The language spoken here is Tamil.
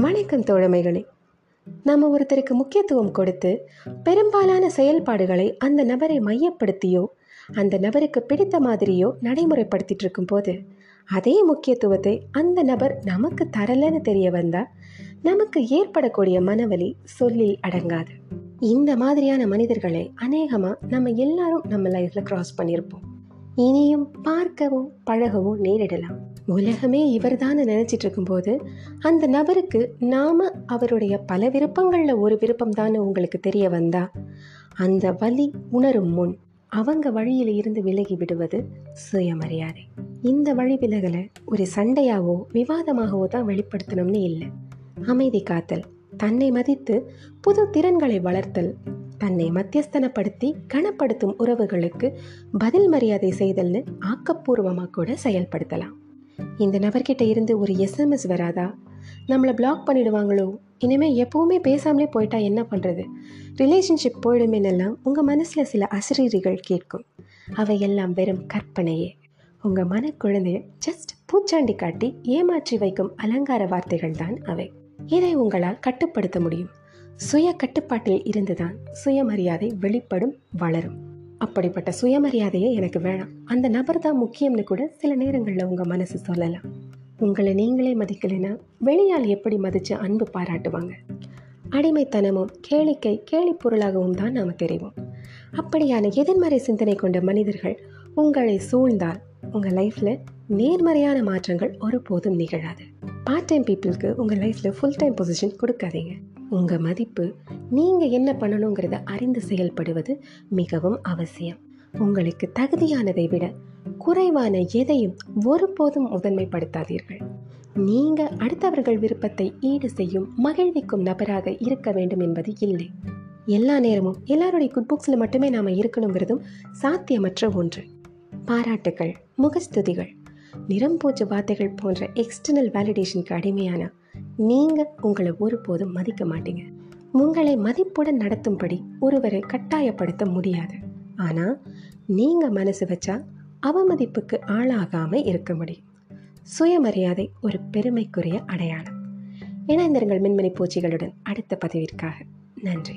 வணக்கம் தோழமைகளே நம்ம ஒருத்தருக்கு முக்கியத்துவம் கொடுத்து பெரும்பாலான செயல்பாடுகளை அந்த நபரை மையப்படுத்தியோ அந்த நபருக்கு பிடித்த மாதிரியோ நடைமுறைப்படுத்திட்டு இருக்கும்போது அதே முக்கியத்துவத்தை அந்த நபர் நமக்கு தரலன்னு தெரிய வந்தா நமக்கு ஏற்படக்கூடிய மனவலி சொல்லில் அடங்காது. இந்த மாதிரியான மனிதர்களை அநேகமாக நம்ம எல்லாரும் நம்ம லைஃப்பில் கிராஸ் பண்ணியிருப்போம் இனியும் பார்க்கவும் பழகவும் நேரிடலாம். உலகமே இவர்தான் நினைச்சிட்டு இருக்கும்போது அந்த நபருக்கு நாம அவருடைய பல விருப்பங்களில் ஒரு விருப்பம் தான் உங்களுக்கு தெரிய வந்தா அந்த வலி உணரும் முன் அவங்க வழியில் இருந்து விலகி விடுவது சுயமரியாதை. இந்த வழி விலகலை ஒரு சண்டையாவோ விவாதமாகவோ தான் வெளிப்படுத்தணும்னு இல்லை. அமைதி காத்தல் தன்னை மதித்து புது திறன்களை வளர்த்தல் தன்னை மத்தியஸ்தனப்படுத்தி கனப்படுத்தும் உறவுகளுக்கு பதில் மரியாதை செய்தல்னு ஆக்கப்பூர்வமாக கூட செயல்படுத்தலாம். இந்த நபர்கிட்ட இருந்து ஒரு எஸ்எம்எஸ் வராதா? நம்மளை பிளாக் பண்ணிடுவாங்களோ? இனிமேல் எப்பவுமே பேசாமலே போயிட்டா என்ன பண்ணுறது ரிலேஷன்ஷிப் போயிடுமேனெல்லாம் உங்கள் மனசில் சில அசரீரிகள் கேட்கும். அவையெல்லாம் வெறும் கற்பனையே. உங்கள் மனக்குழந்தைய ஜஸ்ட் பூச்சாண்டி காட்டி ஏமாற்றி வைக்கும் அலங்கார வார்த்தைகள் தான் அவை. இதை உங்களால் கட்டுப்படுத்த முடியும். சுய கட்டுப்பாட்டில் இருந்துதான் சுயமரியாதை வெளிப்படும் வளரும். அப்படிப்பட்ட சுயமரியாதையே எனக்கு வேணாம். அந்த நபர் தான் முக்கியம்னு கூட சில நேரங்களில் உங்கள் மனசு சொல்லலாம். உங்களை நீங்களே மதிக்கலைன்னா வெளியால் எப்படி மதித்து அன்பு பாராட்டுவாங்க? அடிமைத்தனமும் கேளிக்கை கேலி பொருளாகவும் தான் நாம் தெரிவோம். அப்படியான எதிர்மறை சிந்தனை கொண்ட மனிதர்கள் உங்களை சூழ்ந்தால் உங்கள் லைஃப்பில் நேர்மறையான மாற்றங்கள் ஒருபோதும் நிகழாது. பார்ட் டைம் பீப்புளுக்கு உங்கள் லைஃப்பில் ஃபுல் டைம் பொசிஷன் கொடுக்காதீங்க. உங்கள் மதிப்பு நீங்கள் என்ன பண்ணணுங்கிறத அறிந்து செயல்படுவது மிகவும் அவசியம். உங்களுக்கு தகுதியானதை விட குறைவான எதையும் ஒருபோதும் முதன்மைப்படுத்தாதீர்கள். நீங்கள் அடுத்தவர்கள் விருப்பத்தை ஈடு செய்யும் மகிழ்விக்கும் நபராக இருக்க வேண்டும் என்பது இல்லை. எல்லா நேரமும் எல்லாருடைய குட் புக்ஸில் மட்டுமே நாம் இருக்கணுங்கிறதும் சாத்தியமற்ற ஒன்று. பாராட்டுகள் முகஸ்துதிகள். நிறம் நிறம்பூச்சு வார்த்தைகள் போன்ற எக்ஸ்டர்னல் வேலிடேஷனுக்கு அடிமையான நீங்கள் உங்களை ஒருபோதும் மதிக்க மாட்டீங்க. உங்களை மதிப்புடன் நடத்தும்படி ஒருவரை கட்டாயப்படுத்த முடியாது. ஆனால் நீங்கள் மனசு வச்சா அவமதிப்புக்கு ஆளாகாமல் இருக்க முடியும். சுயமரியாதை ஒரு பெருமைக்குரிய அடையாளம். இணைந்திருங்கள் மின்மணி பூச்சிகளுடன் அடுத்த பதிவிற்காக. நன்றி.